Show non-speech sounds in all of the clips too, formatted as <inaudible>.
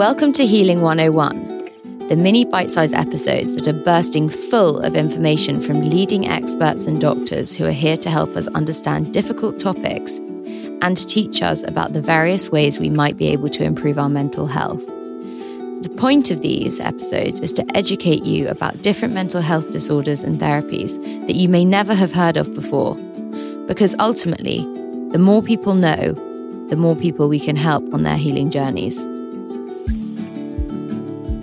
Welcome to Healing 101, the mini bite sized episodes that are bursting full of information from leading experts and doctors who are here to help us understand difficult topics and teach us about the various ways we might be able to improve our mental health. The point of these episodes is to educate you about different mental health disorders and therapies that you may never have heard of before. Because ultimately, the more people know, the more people we can help on their healing journeys.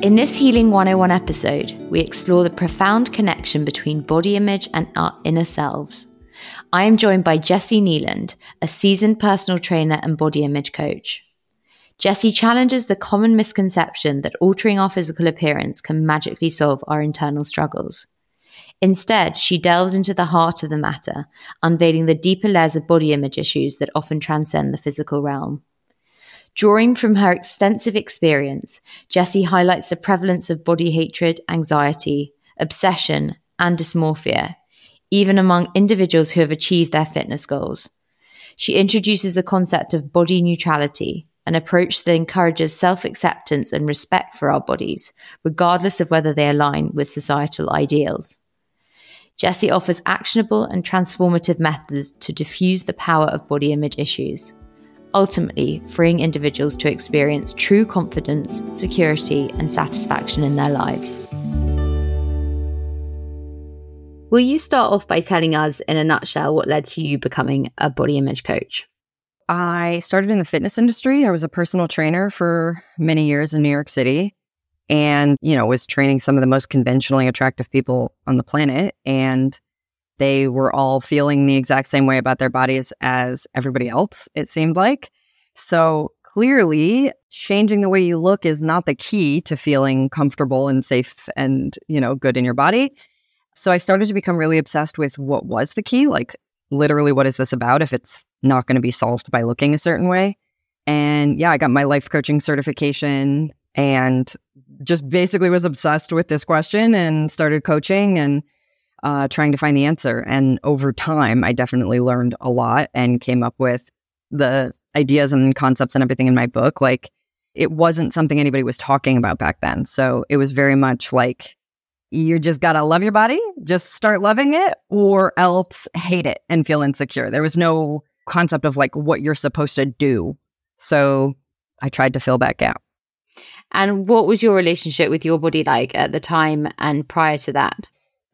In this Healing 101 episode, we explore the profound connection between body image and our inner selves. I am joined by Jessi Kneeland, a seasoned personal trainer and body image coach. Jessie challenges the common misconception that altering our physical appearance can magically solve our internal struggles. Instead, she delves into the heart of the matter, unveiling the deeper layers of body image issues that often transcend the physical realm. Drawing from her extensive experience, Jessi highlights the prevalence of body hatred, anxiety, obsession, and dysmorphia, even among individuals who have achieved their fitness goals. She introduces the concept of body neutrality, an approach that encourages self acceptance and respect for our bodies, regardless of whether they align with societal ideals. Jessi offers actionable and transformative methods to diffuse the power of body image issues ultimately freeing individuals to experience true confidence, security, and satisfaction in their lives. Will you start off by telling us, in a nutshell, what led to you becoming a body image coach? I started in the fitness industry. I was a personal trainer for many years in New York City and, you know, was training some of the most conventionally attractive people on the planet. And they were all feeling the exact same way about their bodies as everybody else, it seemed like. So clearly, changing the way you look is not the key to feeling comfortable and safe and, you know, good in your body. So I started to become really obsessed with what was the key, like literally what is this about if it's not going to be solved by looking a certain way. And yeah, I got my life coaching certification and just basically was obsessed with this question and started coaching and uh, trying to find the answer. And over time, I definitely learned a lot and came up with the ideas and concepts and everything in my book. Like it wasn't something anybody was talking about back then. So it was very much like, you just gotta love your body, just start loving it, or else hate it and feel insecure. There was no concept of like what you're supposed to do. So I tried to fill that gap. And what was your relationship with your body like at the time and prior to that?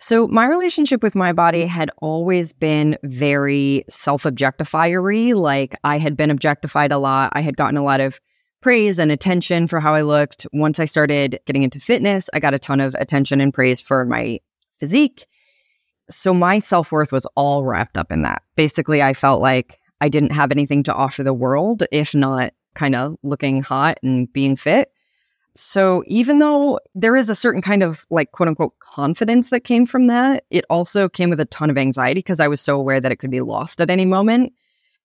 So, my relationship with my body had always been very self objectifiery. Like, I had been objectified a lot. I had gotten a lot of praise and attention for how I looked. Once I started getting into fitness, I got a ton of attention and praise for my physique. So, my self worth was all wrapped up in that. Basically, I felt like I didn't have anything to offer the world if not kind of looking hot and being fit. So even though there is a certain kind of like quote unquote confidence that came from that, it also came with a ton of anxiety because I was so aware that it could be lost at any moment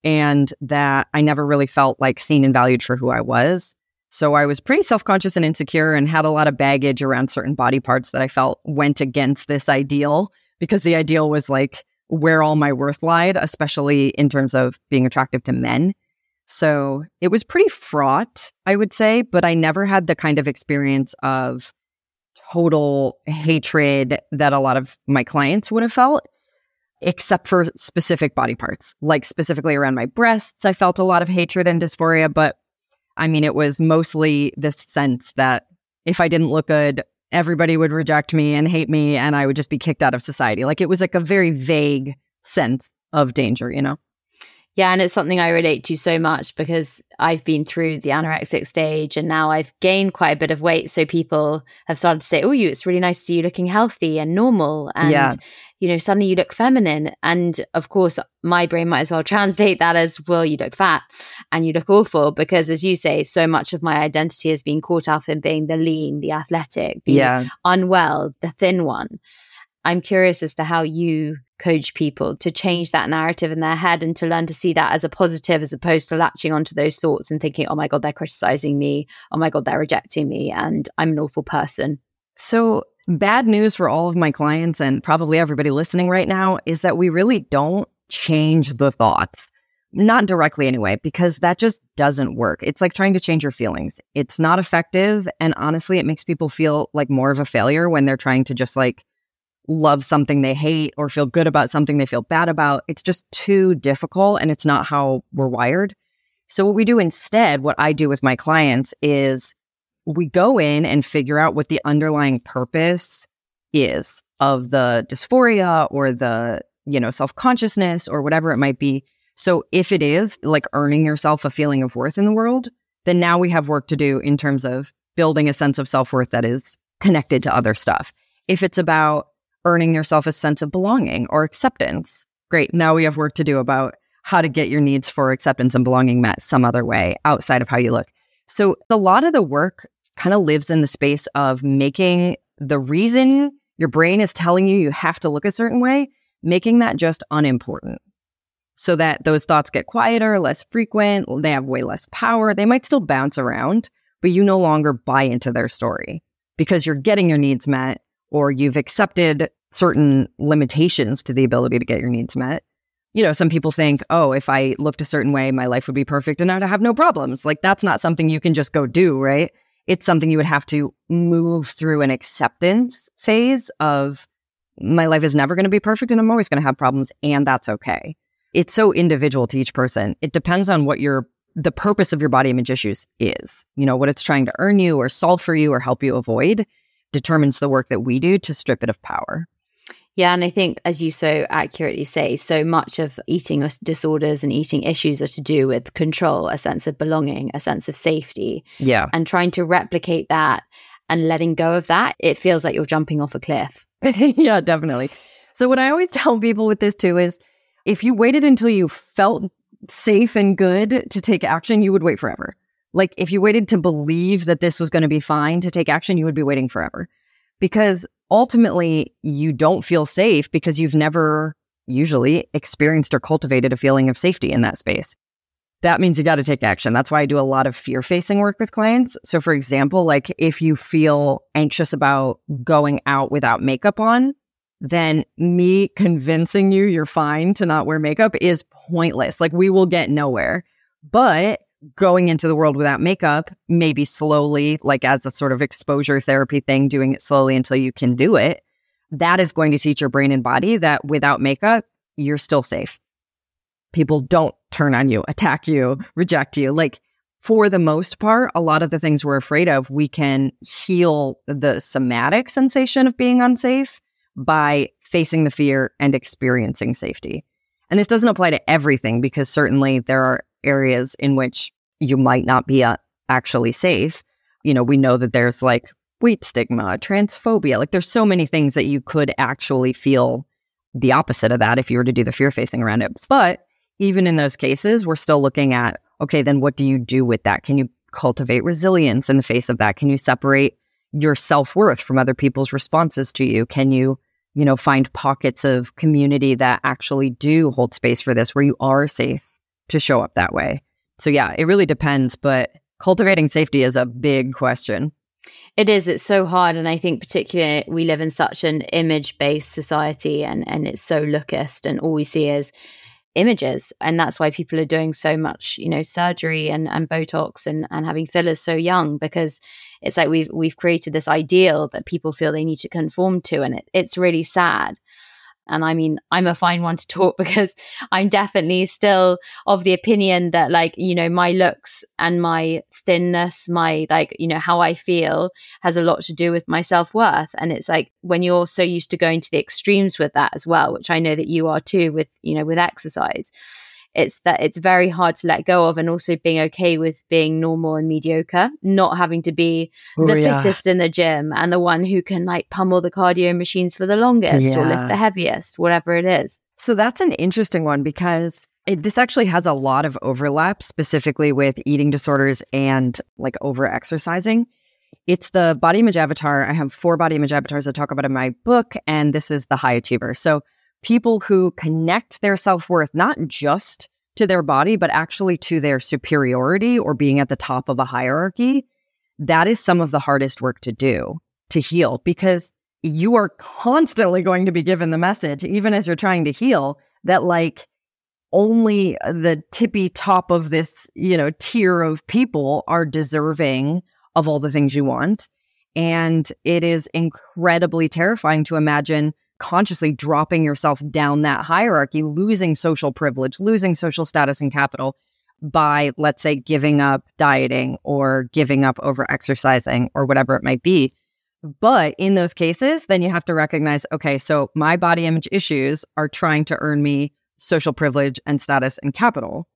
and that I never really felt like seen and valued for who I was. So I was pretty self conscious and insecure and had a lot of baggage around certain body parts that I felt went against this ideal because the ideal was like where all my worth lied, especially in terms of being attractive to men. So it was pretty fraught, I would say, but I never had the kind of experience of total hatred that a lot of my clients would have felt, except for specific body parts, like specifically around my breasts. I felt a lot of hatred and dysphoria, but I mean, it was mostly this sense that if I didn't look good, everybody would reject me and hate me, and I would just be kicked out of society. Like it was like a very vague sense of danger, you know? Yeah, and it's something I relate to so much because I've been through the anorexic stage and now I've gained quite a bit of weight. So people have started to say, Oh, you, it's really nice to see you looking healthy and normal. And, yeah. you know, suddenly you look feminine. And of course, my brain might as well <laughs> translate that as, Well, you look fat and you look awful. Because as you say, so much of my identity has been caught up in being the lean, the athletic, the yeah. unwell, the thin one. I'm curious as to how you coach people to change that narrative in their head and to learn to see that as a positive as opposed to latching onto those thoughts and thinking, oh my God, they're criticizing me. Oh my God, they're rejecting me. And I'm an awful person. So, bad news for all of my clients and probably everybody listening right now is that we really don't change the thoughts. not directly anyway, because that just doesn't work. It's like trying to change your feelings. It's not effective. And honestly, it makes people feel like more of a failure when they're trying to just like love something they hate or feel good about something they feel bad about. It's just too difficult and it's not how we're wired. So, what we do instead, what I do with my clients is we go in and figure out what the underlying purpose is of the dysphoria or the, you know, self consciousness or whatever it might be. So, if it is like earning yourself a feeling of worth in the world, then now we have work to do in terms of building a sense of self worth that is connected to other stuff. If it's about earning yourself a sense of belonging or acceptance. Great. Now we have work to do about how to get your needs for acceptance and belonging met some other way outside of how you look. So a lot of the work kind of lives in the space of making the reason your brain is telling you you have to look a certain way, making that just unimportant so that those thoughts get quieter, less frequent, they have way less power. They might still bounce around, but you no longer buy into their story because you're getting your needs met or you've accepted certain limitations to the ability to get your needs met. You know, some people think, oh, if I looked a certain way, my life would be perfect and I'd have no problems. Like, that's not something you can just go do, right? It's something you would have to move through an acceptance phase of my life is never going to be perfect and I'm always going to have problems, and that's okay. It's so individual to each person. It depends on what your the purpose of your body image issues is. You know, what it's trying to earn you or solve for you or help you avoid determines the work that we do to strip it of power. Yeah, and I think, as you so accurately say, so much of eating disorders and eating issues are to do with control, a sense of belonging, a sense of safety. Yeah. And trying to replicate that and letting go of that, it feels like you're jumping off a cliff. <laughs> yeah, definitely. So, what I always tell people with this too is if you waited until you felt safe and good to take action, you would wait forever. Like if you waited to believe that this was going to be fine to take action, you would be waiting forever. Because ultimately, you don't feel safe because you've never usually experienced or cultivated a feeling of safety in that space. That means you got to take action. That's why I do a lot of fear facing work with clients. So, for example, like if you feel anxious about going out without makeup on, then me convincing you you're fine to not wear makeup is pointless. Like we will get nowhere. But going into the world without makeup, maybe slowly, like as a sort of exposure therapy thing, doing it slowly until you can do it, that is going to teach your brain and body that without makeup, you're still safe. People don't turn on you, attack you, reject you. Like, for the most part, a lot of the things we're afraid of, we can heal the somatic sensation of being unsafe by facing the fear and experiencing safety. And this doesn't apply to everything because certainly there are areas in which you might not be uh, actually safe. You know, we know that there's like weight stigma, transphobia, like there's so many things that you could actually feel the opposite of that if you were to do the fear facing around it. But even in those cases, we're still looking at okay, then what do you do with that? Can you cultivate resilience in the face of that? Can you separate your self worth from other people's responses to you? Can you, you know, find pockets of community that actually do hold space for this where you are safe to show up that way. So, yeah, it really depends, but cultivating safety is a big question. It is. It's so hard. And I think, particularly, we live in such an image based society and, and it's so lookist, and all we see is images. And that's why people are doing so much, you know, surgery and, and Botox and, and having fillers so young because it's like we've we've created this ideal that people feel they need to conform to. And it, it's really sad. And I mean, I'm a fine one to talk <laughs> because I'm definitely still of the opinion that, like, you know, my looks and my thinness, my, like, you know, how I feel has a lot to do with my self worth. And it's like when you're so used to going to the extremes with that as well, which I know that you are too with, you know, with exercise it's that it's very hard to let go of and also being okay with being normal and mediocre not having to be Ooh, the yeah. fittest in the gym and the one who can like pummel the cardio machines for the longest yeah. or lift the heaviest whatever it is so that's an interesting one because it, this actually has a lot of overlap specifically with eating disorders and like over exercising it's the body image avatar i have four body image avatars i talk about in my book and this is the high achiever so people who connect their self worth not just to their body, but actually to their superiority or being at the top of a hierarchy, that is some of the hardest work to do to heal because you are constantly going to be given the message, even as you're trying to heal, that like only the tippy top of this, you know, tier of people are deserving of all the things you want. And it is incredibly terrifying to imagine consciously dropping yourself down that hierarchy, losing social privilege, losing social status and capital by, let's say, giving up dieting or giving up over exercising or whatever it might be. But in those cases, then you have to recognize okay, so my body image issues are trying to earn me social privilege and status and capital.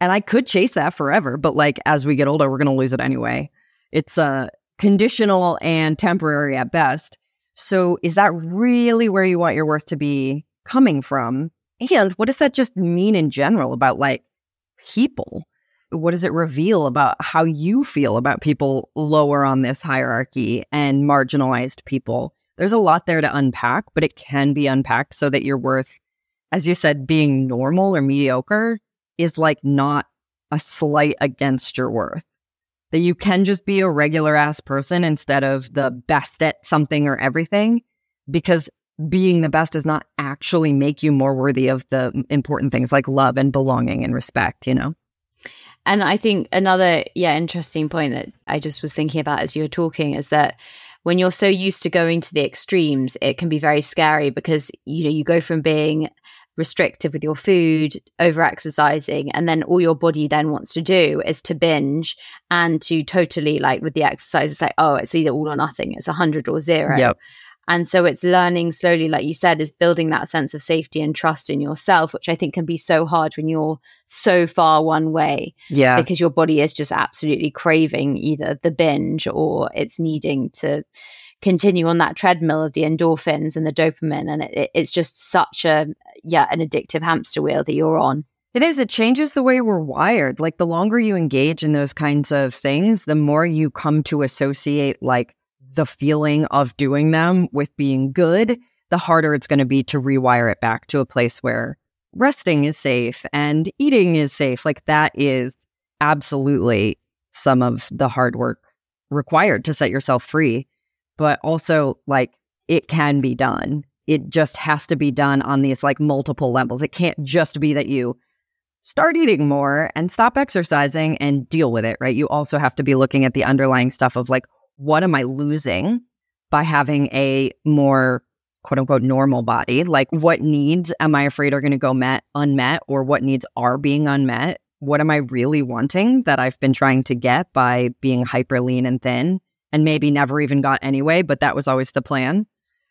And I could chase that forever, but like as we get older, we're going to lose it anyway. It's uh, conditional and temporary at best. So is that really where you want your worth to be coming from? And what does that just mean in general about like people? What does it reveal about how you feel about people lower on this hierarchy and marginalized people? There's a lot there to unpack, but it can be unpacked so that your worth, as you said, being normal or mediocre is like not a slight against your worth. That you can just be a regular ass person instead of the best at something or everything, because being the best does not actually make you more worthy of the important things like love and belonging and respect, you know? And I think another, yeah, interesting point that I just was thinking about as you were talking is that when you're so used to going to the extremes, it can be very scary because, you know, you go from being restrictive with your food, over exercising, and then all your body then wants to do is to binge and to totally like with the exercise, it's like, oh, it's either all or nothing, it's a hundred or zero. Yep. And so it's learning slowly, like you said, is building that sense of safety and trust in yourself, which I think can be so hard when you're so far one way. Yeah. Because your body is just absolutely craving either the binge or it's needing to continue on that treadmill of the endorphins and the dopamine. And it, it's just such a, yeah, an addictive hamster wheel that you're on. It is. It changes the way we're wired. Like the longer you engage in those kinds of things, the more you come to associate like the feeling of doing them with being good, the harder it's going to be to rewire it back to a place where resting is safe and eating is safe. Like that is absolutely some of the hard work required to set yourself free. But also, like, it can be done. It just has to be done on these like multiple levels. It can't just be that you start eating more and stop exercising and deal with it, right? You also have to be looking at the underlying stuff of like, what am I losing by having a more quote unquote normal body? Like, what needs am I afraid are going to go met unmet, or what needs are being unmet? What am I really wanting that I've been trying to get by being hyper lean and thin and maybe never even got anyway, but that was always the plan?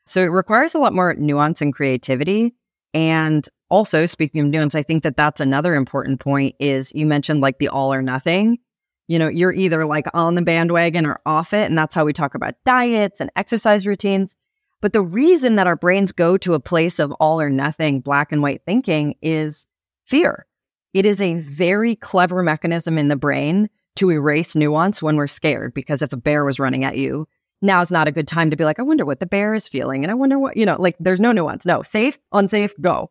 So it requires a lot more nuance and creativity. And also, speaking of nuance, I think that that's another important point is you mentioned like the all or nothing you know, you're either like on the bandwagon or off it. And that's how we talk about diets and exercise routines. But the reason that our brains go to a place of all or nothing, black and white thinking is fear. It is a very clever mechanism in the brain to erase nuance when we're scared. Because if a bear was running at you, now is not a good time to be like, I wonder what the bear is feeling. And I wonder what, you know, like there's no nuance. No, safe, unsafe, go.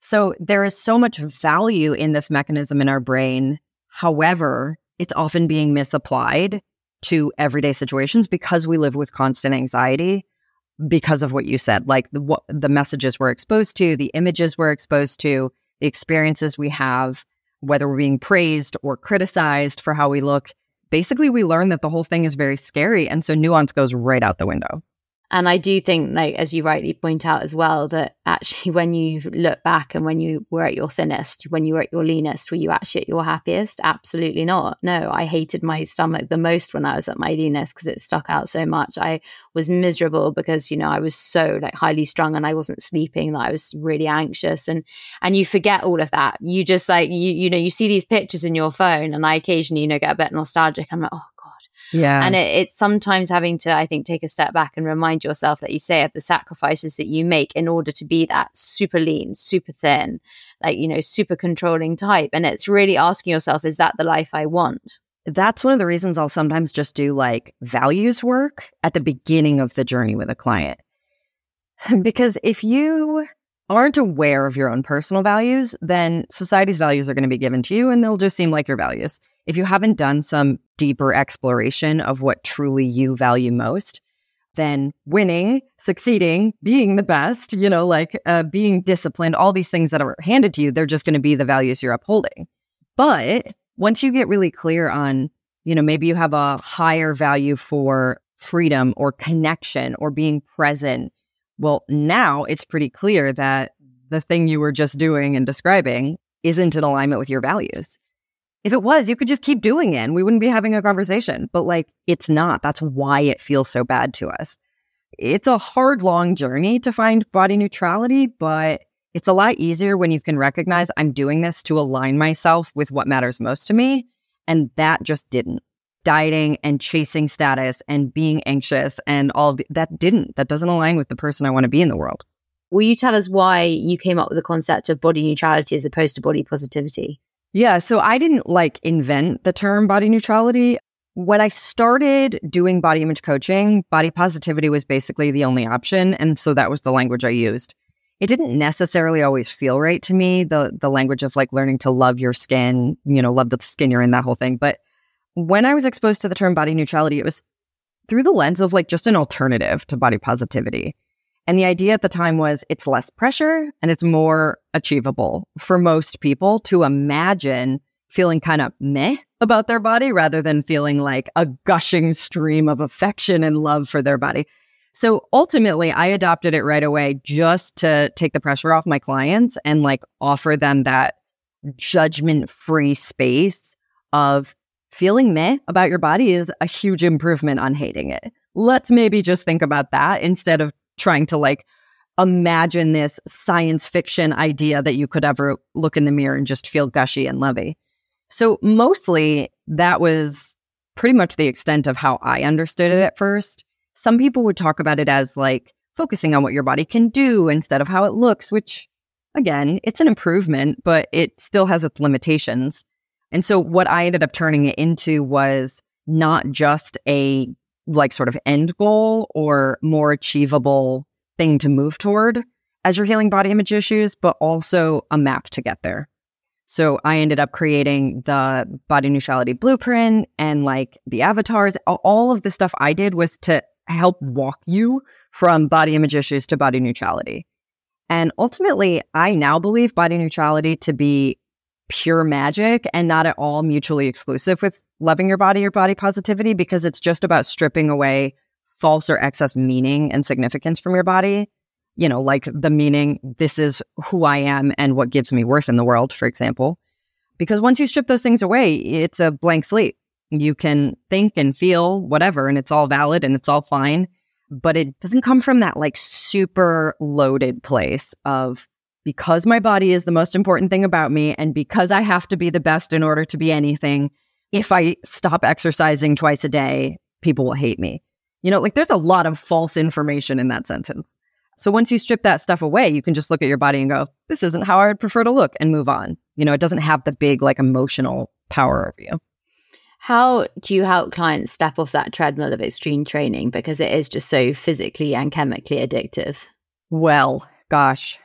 So there is so much value in this mechanism in our brain. However, it's often being misapplied to everyday situations because we live with constant anxiety because of what you said like the what the messages we're exposed to the images we're exposed to the experiences we have whether we're being praised or criticized for how we look basically we learn that the whole thing is very scary and so nuance goes right out the window and I do think, like as you rightly point out as well, that actually <laughs> when you look back and when you were at your thinnest, when you were at your leanest, were you actually at your happiest? Absolutely not. No, I hated my stomach the most when I was at my leanest because it stuck out so much. I was miserable because you know I was so like highly strung and I wasn't sleeping. That I was really anxious and and you forget all of that. You just like you you know you see these pictures in your phone, and I occasionally you know get a bit nostalgic. I'm like, oh yeah. And it, it's sometimes having to, I think, take a step back and remind yourself that you say of the sacrifices that you make in order to be that super lean, super thin, like, you know, super controlling type. And it's really asking yourself, is that the life I want? That's one of the reasons I'll sometimes just do like values work at the beginning of the journey with a client. <sighs> because if you aren't aware of your own personal values, then society's values are going to be given to you and they'll just seem like your values. If you haven't done some deeper exploration of what truly you value most, then winning, succeeding, being the best, you know, like uh, being disciplined, all these things that are handed to you, they're just going to be the values you're upholding. But once you get really clear on, you know, maybe you have a higher value for freedom or connection or being present, well, now it's pretty clear that the thing you were just doing and describing isn't in alignment with your values. If it was, you could just keep doing it and we wouldn't be having a conversation. But like, it's not. That's why it feels so bad to us. It's a hard, long journey to find body neutrality, but it's a lot easier when you can recognize I'm doing this to align myself with what matters most to me. And that just didn't. Dieting and chasing status and being anxious and all the, that didn't. That doesn't align with the person I want to be in the world. Will you tell us why you came up with the concept of body neutrality as opposed to body positivity? Yeah, so I didn't like invent the term body neutrality. When I started doing body image coaching, body positivity was basically the only option. And so that was the language I used. It didn't necessarily always feel right to me, the the language of like learning to love your skin, you know, love the skin you're in, that whole thing. But when I was exposed to the term body neutrality, it was through the lens of like just an alternative to body positivity. And the idea at the time was it's less pressure and it's more achievable for most people to imagine feeling kind of meh about their body rather than feeling like a gushing stream of affection and love for their body. So ultimately, I adopted it right away just to take the pressure off my clients and like offer them that judgment free space of feeling meh about your body is a huge improvement on hating it. Let's maybe just think about that instead of trying to like imagine this science fiction idea that you could ever look in the mirror and just feel gushy and lovey. So mostly that was pretty much the extent of how I understood it at first. Some people would talk about it as like focusing on what your body can do instead of how it looks, which again, it's an improvement, but it still has its limitations. And so what I ended up turning it into was not just a like sort of end goal or more achievable thing to move toward as you're healing body image issues, but also a map to get there. So I ended up creating the body neutrality blueprint and like the avatars. All of the stuff I did was to help walk you from body image issues to body neutrality. And ultimately, I now believe body neutrality to be pure magic and not at all mutually exclusive with loving your body or body positivity because it's just about stripping away false or excess meaning and significance from your body. You know, like the meaning, this is who I am and what gives me worth in the world, for example. Because once you strip those things away, it's a blank slate. You can think and feel whatever, and it's all valid and it's all fine. But it doesn't come from that like super loaded place of because my body is the most important thing about me and because I have to be the best in order to be anything, if I stop exercising twice a day, people will hate me. You know, like there's a lot of false information in that sentence. So once you strip that stuff away, you can just look at your body and go, this isn't how I would prefer to look and move on. You know, it doesn't have the big like emotional power over you. How do you help clients step off that treadmill of extreme training because it is just so physically and chemically addictive? Well, gosh,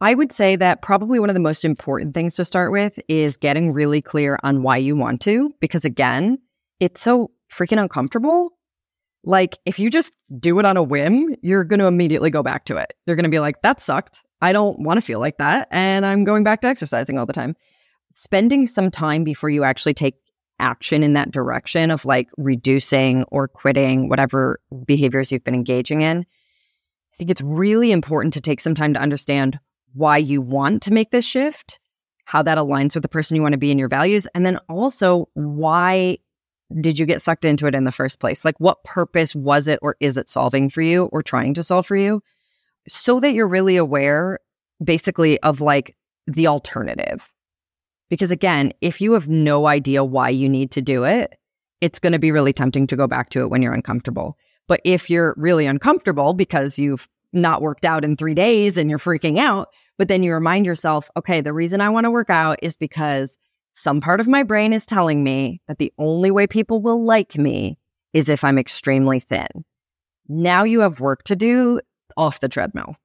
I would say that probably one of the most important things to start with is getting really clear on why you want to, because again, it's so freaking uncomfortable. Like, if you just do it on a whim, you're going to immediately go back to it. You're going to be like, that sucked. I don't want to feel like that. And I'm going back to exercising all the time. Spending some time before you actually take action in that direction of like reducing or quitting whatever behaviors you've been engaging in, I think it's really important to take some time to understand why you want to make this shift, how that aligns with the person you want to be and your values, and then also why did you get sucked into it in the first place? Like, what purpose was it or is it solving for you or trying to solve for you? So that you're really aware, basically, of like the alternative. Because again, if you have no idea why you need to do it, it's going to be really tempting to go back to it when you're uncomfortable. But if you're really uncomfortable because you've not worked out in three days and you're freaking out, but then you remind yourself, okay, the reason I want to work out is because some part of my brain is telling me that the only way people will like me is if I'm extremely thin. Now you have work to do off the treadmill.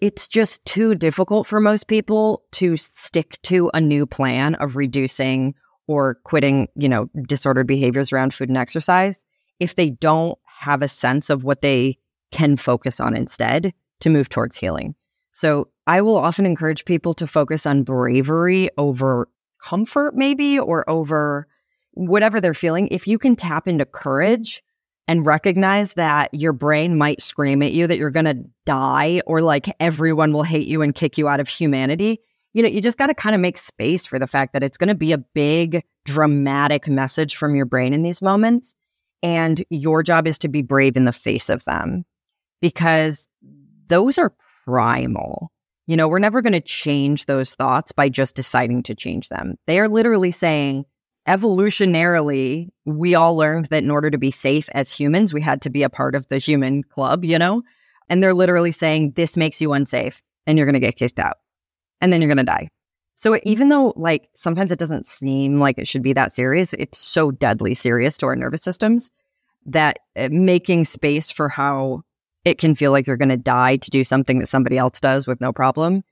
It's just too difficult for most people to stick to a new plan of reducing or quitting, you know, disordered behaviors around food and exercise if they don't have a sense of what they can focus on instead to move towards healing. So I will often encourage people to focus on bravery over comfort, maybe, or over whatever they're feeling. If you can tap into courage and recognize that your brain might scream at you that you're going to die or like everyone will hate you and kick you out of humanity, you know, you just got to kind of make space for the fact that it's going to be a big, dramatic message from your brain in these moments. And your job is to be brave in the face of them because those are primal. You know, we're never going to change those thoughts by just deciding to change them. They are literally saying, evolutionarily, we all learned that in order to be safe as humans, we had to be a part of the human club, you know? And they're literally saying, this makes you unsafe and you're going to get kicked out and then you're going to die. So even though like sometimes it doesn't seem like it should be that serious, it's so deadly serious to our nervous systems that uh, making space for how it can feel like you're going to die to do something that somebody else does with no problem.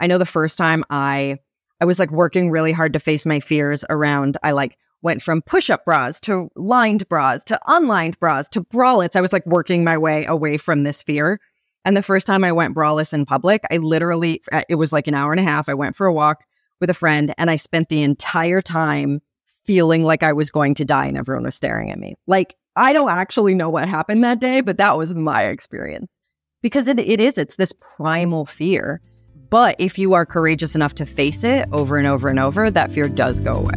I know the first time I I was like working really hard to face my fears around I like went from push-up bras to lined bras to unlined bras to bralettes. I was like working my way away from this fear. And the first time I went braless in public, I literally uh, it was like an hour and a half. I went for a walk with a friend and I spent the entire time feeling like I was going to die and everyone was staring at me. Like I don't actually know what happened that day, but that was my experience. Because it, it is, it's this primal fear. But if you are courageous enough to face it over and over and over, that fear does go away.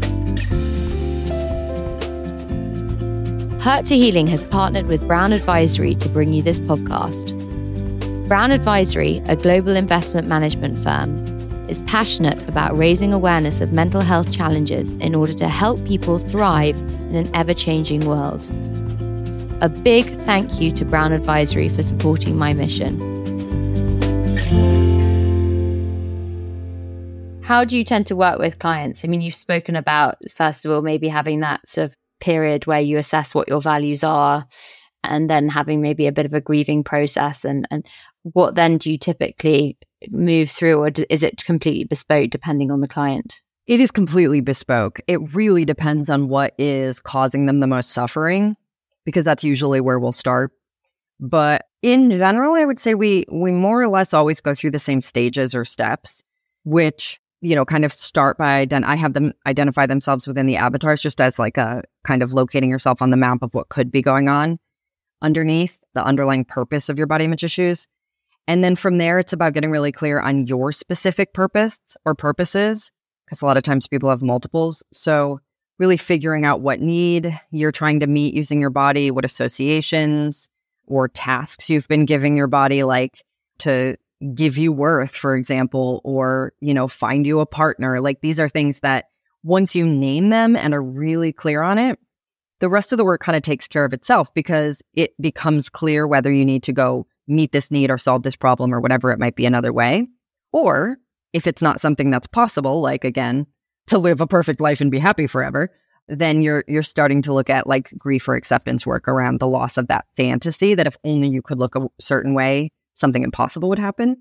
Hurt to Healing has partnered with Brown Advisory to bring you this podcast. Brown Advisory, a global investment management firm, is passionate about raising awareness of mental health challenges in order to help people thrive in an ever changing world. A big thank you to Brown Advisory for supporting my mission. How do you tend to work with clients? I mean, you've spoken about, first of all, maybe having that sort of period where you assess what your values are and then having maybe a bit of a grieving process and, and what then do you typically move through or is it completely bespoke depending on the client it is completely bespoke it really depends on what is causing them the most suffering because that's usually where we'll start. But in general, I would say we we more or less always go through the same stages or steps, which you know kind of start by ident- I have them identify themselves within the avatars just as like a kind of locating yourself on the map of what could be going on underneath the underlying purpose of your body image issues. And then from there, it's about getting really clear on your specific purpose or purposes, because a lot of times people have multiples. So really figuring out what need you're trying to meet using your body, what associations or tasks you've been giving your body, like to give you worth, for example, or, you know, find you a partner. Like these are things that once you name them and are really clear on it, the rest of the work kind of takes care of itself because it becomes clear whether you need to go meet this need or solve this problem or whatever it might be another way. Or if it's not something that's possible, like again, to live a perfect life and be happy forever, then you're you're starting to look at like grief or acceptance work around the loss of that fantasy that if only you could look a certain way, something impossible would happen.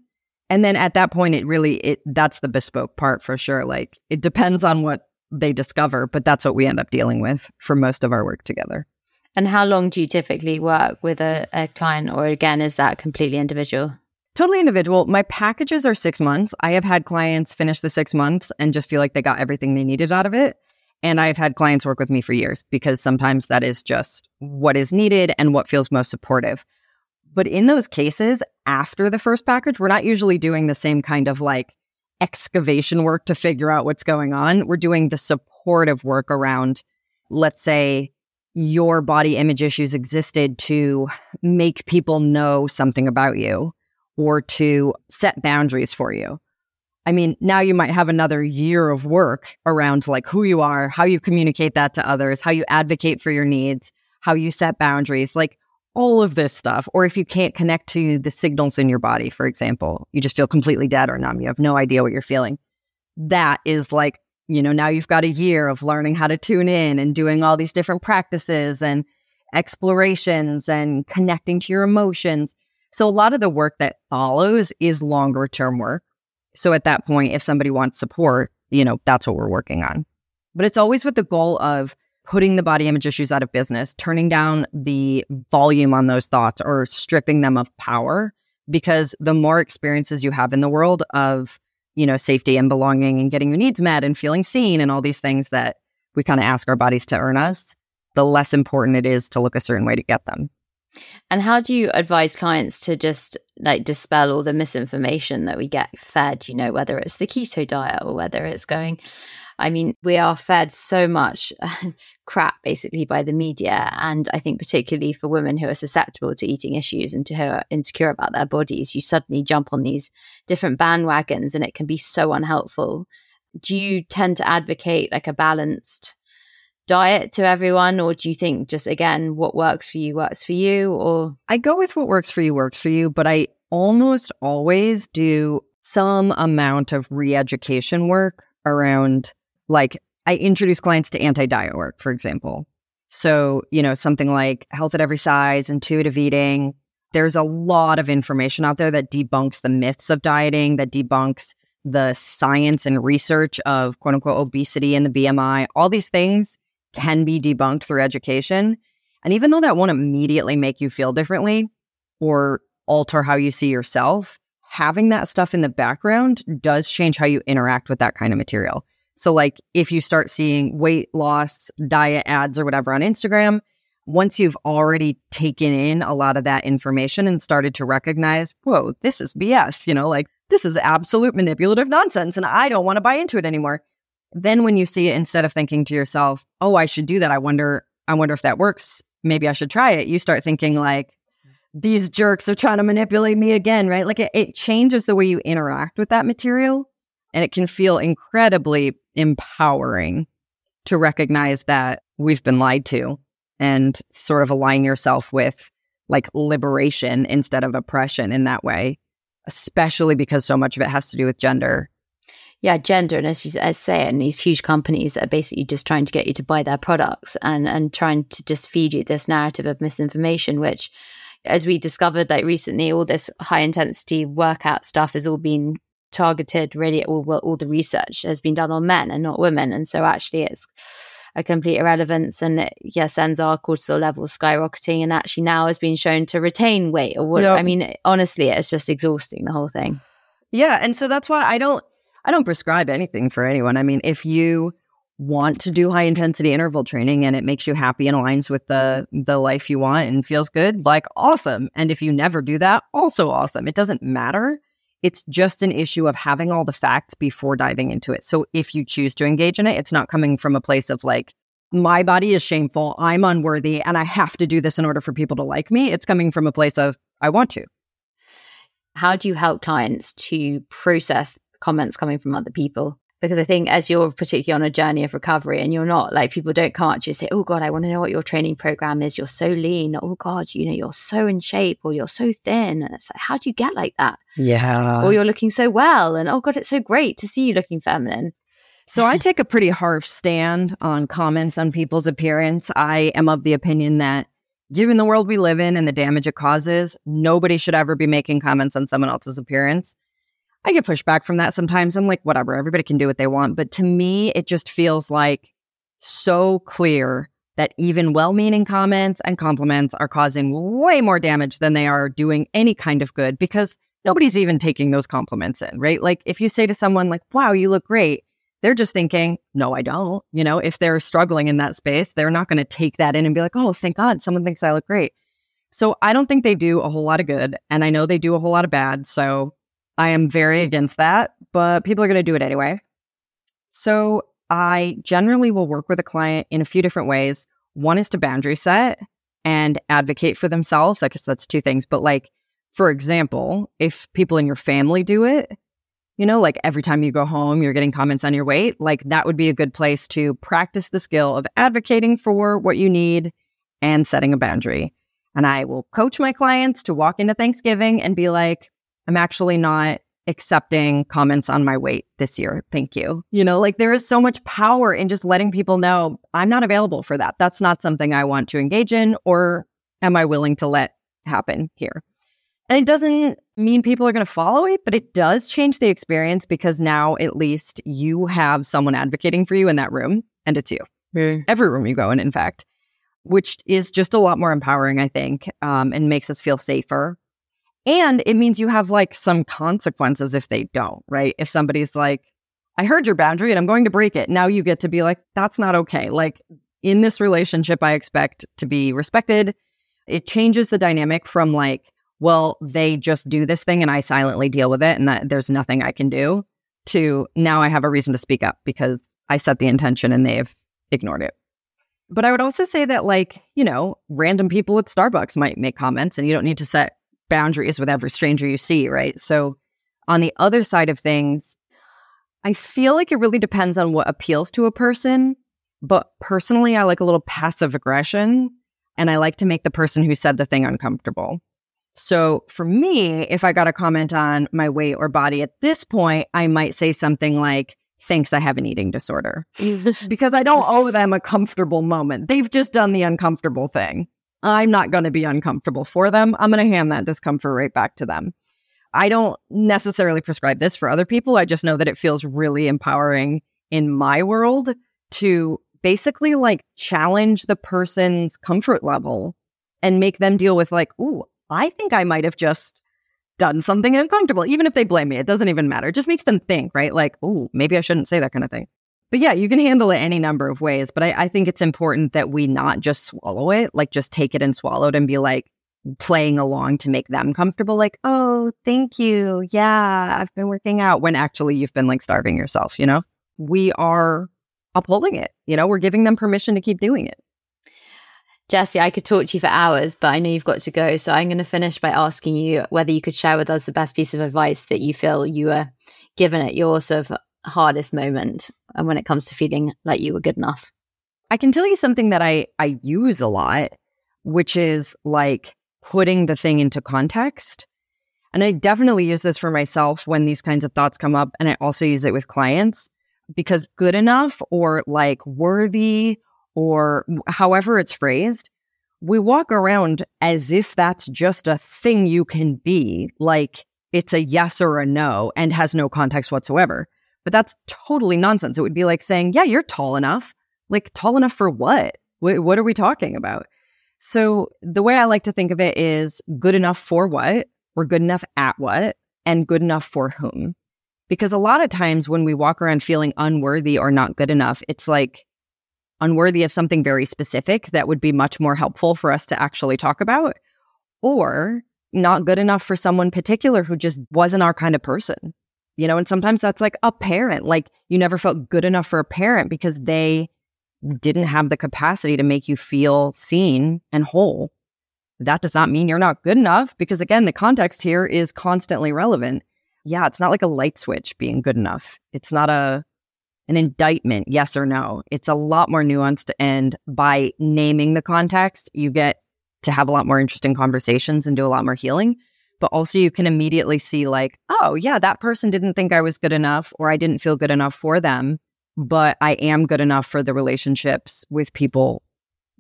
And then at that point it really it that's the bespoke part for sure. Like it depends on what they discover, but that's what we end up dealing with for most of our work together. And how long do you typically work with a, a client or again is that completely individual? Totally individual. My packages are six months. I have had clients finish the six months and just feel like they got everything they needed out of it. And I've had clients work with me for years because sometimes that is just what is needed and what feels most supportive. But in those cases, after the first package, we're not usually doing the same kind of like excavation work to figure out what's going on. We're doing the supportive work around, let's say, your body image issues existed to make people know something about you or to set boundaries for you. I mean, now you might have another year of work around like who you are, how you communicate that to others, how you advocate for your needs, how you set boundaries, like all of this stuff. Or if you can't connect to the signals in your body, for example, you just feel completely dead or numb, you have no idea what you're feeling. That is like, you know, now you've got a year of learning how to tune in and doing all these different practices and explorations and connecting to your emotions. So a lot of the work that follows is longer term work. So at that point, if somebody wants support, you know, that's what we're working on. But it's always with the goal of putting the body image issues out of business, turning down the volume on those thoughts or stripping them of power. Because the more experiences you have in the world of, you know, safety and belonging and getting your needs met and feeling seen and all these things that we kind of ask our bodies to earn us, the less important it is to look a certain way to get them. And how do you advise clients to just like dispel all the misinformation that we get fed, you know, whether it's the keto diet or whether it's going I mean, we are fed so much <laughs> crap basically by the media. And I think, particularly for women who are susceptible to eating issues and to who are insecure about their bodies, you suddenly jump on these different bandwagons and it can be so unhelpful. Do you tend to advocate like a balanced diet to everyone or do you think just again what works for you works for you or I go with what works for you works for you but I almost always do some amount of re-education work around like I introduce clients to anti diet work, for example. So, you know, something like health at every size, intuitive eating. There's a lot of information out there that debunks the myths of dieting, that debunks the science and research of quote unquote obesity and the BMI. All these things can be debunked through education. And even though that won't immediately make you feel differently or alter how you see yourself, having that stuff in the background does change how you interact with that kind of material. So, like, if you start seeing weight loss diet ads or whatever on Instagram, once you've already taken in a lot of that information and started to recognize, whoa, this is BS, you know, like this is absolute manipulative nonsense and I don't want to buy into it anymore. Then when you see it, instead of thinking to yourself, oh, I should do that, I wonder, I wonder if that works. Maybe I should try it. You start thinking like, these jerks are trying to manipulate me again, right? Like it, it changes the way you interact with that material and it can feel incredibly empowering to recognize that we've been lied to and sort of align yourself with like liberation instead of oppression in that way, especially because so much of it has to do with gender. Yeah, gender, and as you as say, and these huge companies that are basically just trying to get you to buy their products and and trying to just feed you this narrative of misinformation, which, as we discovered like recently, all this high intensity workout stuff has all been targeted really all all the research has been done on men and not women and so actually it's a complete irrelevance and it, yeah sends our cortisol levels skyrocketing and actually now has been shown to retain weight or what yep. i mean honestly it's just exhausting the whole thing yeah and so that's why i don't i don't prescribe anything for anyone i mean if you want to do high intensity interval training and it makes you happy and aligns with the the life you want and feels good like awesome and if you never do that also awesome it doesn't matter it's just an issue of having all the facts before diving into it. So if you choose to engage in it, it's not coming from a place of like, my body is shameful, I'm unworthy, and I have to do this in order for people to like me. It's coming from a place of, I want to. How do you help clients to process comments coming from other people? because I think as you're particularly on a journey of recovery and you're not like people don't come up to you and say, Oh God, I want to know what your training program is. You're so lean. Oh God, you know, you're so in shape or you're so thin. And it's like, how do you get like that? Yeah. Or you're looking so well. And oh God, it's so great to see you looking feminine. So I take a pretty harsh stand on comments on people's appearance. I am of the opinion that given the world we live in and the damage it causes, nobody should ever be making comments on someone else's appearance. I get pushback from that sometimes. I'm like, whatever, everybody can do what they want. But to me, it just feels like so clear that even well meaning comments and compliments are causing way more damage than they are doing any kind of good because nobody's even taking those compliments in, right? Like if you say to someone, like, wow, you look great, they're just thinking, no, I don't. You know, if they're struggling in that space, they're not going to take that in and be like, oh, thank God someone thinks I look great. So I don't think they do a whole lot of good. And I know they do a whole lot of bad. So I am very against that, but people are going to do it anyway. So I generally will work with a client in a few different ways. One is to boundary set and advocate for themselves. I guess that's two things. But like, for example, if people in your family do it, you know, like every time you go home, you're getting comments on your weight, like that would be a good place to practice the skill of advocating for what you need and setting a boundary. And I will coach my clients to walk into Thanksgiving and be like, I'm actually not accepting comments on my weight this year. Thank you. You know, like there is so much power in just letting people know I'm not available for that. That's not something I want to engage in, or am I willing to let happen here? And it doesn't mean people are going to follow it, but it does change the experience because now at least you have someone advocating for you in that room and it's you. mm. every room you go in, in fact, which is just a lot more empowering, I think, um, and makes us feel safer. And it means you have like some consequences if they don't, right? If somebody's like, I heard your boundary and I'm going to break it. Now you get to be like, that's not okay. Like in this relationship, I expect to be respected. It changes the dynamic from like, well, they just do this thing and I silently deal with it and that there's nothing I can do to now I have a reason to speak up because I set the intention and they've ignored it. But I would also say that, like, you know, random people at Starbucks might make comments and you don't need to set boundaries with every stranger you see, right? So, on the other side of things, I feel like it really depends on what appeals to a person. But personally, I like a little passive aggression and I like to make the person who said the thing uncomfortable. So for me, if I got a comment on my weight or body at this point, I might say something like, thinks I have an eating disorder <laughs> because I don't owe them a comfortable moment. They've just done the uncomfortable thing. I'm not going to be uncomfortable for them. I'm going to hand that discomfort right back to them. I don't necessarily prescribe this for other people. I just know that it feels really empowering in my world to basically like challenge the person's comfort level and make them deal with like, ooh, I think I might have just done something uncomfortable, even if they blame me. It doesn't even matter. It just makes them think, right? Like, oh, maybe I shouldn't say that kind of thing. But yeah, you can handle it any number of ways. But I, I think it's important that we not just swallow it, like just take it and swallow it and be like playing along to make them comfortable. Like, oh, thank you. Yeah, I've been working out when actually you've been like starving yourself, you know? We are upholding it. You know, we're giving them permission to keep doing it. Jessi, I could talk to you for hours, but I know you've got to go. So I'm going to finish by asking you whether you could share with us the best piece of advice that you feel you were given at your sort of hardest moment and when it comes to feeling like you were good enough. I can tell you something that I, I use a lot, which is like putting the thing into context. And I definitely use this for myself when these kinds of thoughts come up. And I also use it with clients because good enough or like worthy or however it's phrased, we walk around as if that's just a thing you can be, like it's a yes or a no and has no context whatsoever. But that's totally nonsense. It would be like saying, yeah, you're tall enough. Like, tall enough for what? Wh- what are we talking about? So, the way I like to think of it is good enough for what? We're good enough at what? And good enough for whom? Because a lot of times when we walk around feeling unworthy or not good enough, it's like unworthy of something very specific that would be much more helpful for us to actually talk about, or not good enough for someone particular who just wasn't our kind of person. You know, and sometimes that's like a parent, like you never felt good enough for a parent because they didn't have the capacity to make you feel seen and whole. That does not mean you're not good enough because, again, the context here is constantly relevant. Yeah, it's not like a light switch being good enough. It's not a an indictment, yes or no. It's a lot more nuanced. And by naming the context, you get to have a lot more interesting conversations and do a lot more healing. But also, you can immediately see, like, oh, yeah, that person didn't think I was good enough or I didn't feel good enough for them, but I am good enough for the relationships with people,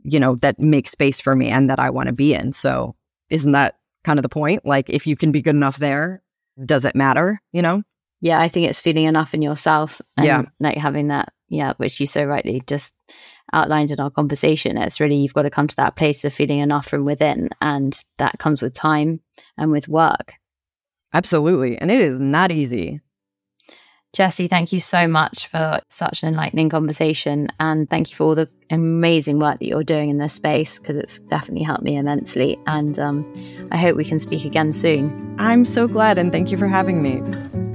you know, that make space for me and that I want to be in. So, isn't that kind of the point? Like, if you can be good enough there, does it matter, you know? yeah, I think it's feeling enough in yourself and yeah. like having that, yeah, which you so rightly just outlined in our conversation. It's really you've got to come to that place of feeling enough from within, and that comes with time and with work. Absolutely, and it is not easy. Jessi, thank you so much for such an enlightening conversation. And thank you for all the amazing work that you're doing in this space because it's definitely helped me immensely. And um, I hope we can speak again soon. I'm so glad. And thank you for having me.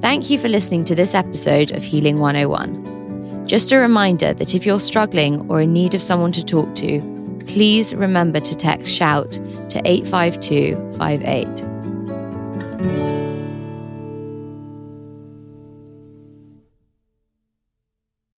Thank you for listening to this episode of Healing 101. Just a reminder that if you're struggling or in need of someone to talk to, please remember to text SHOUT to 85258.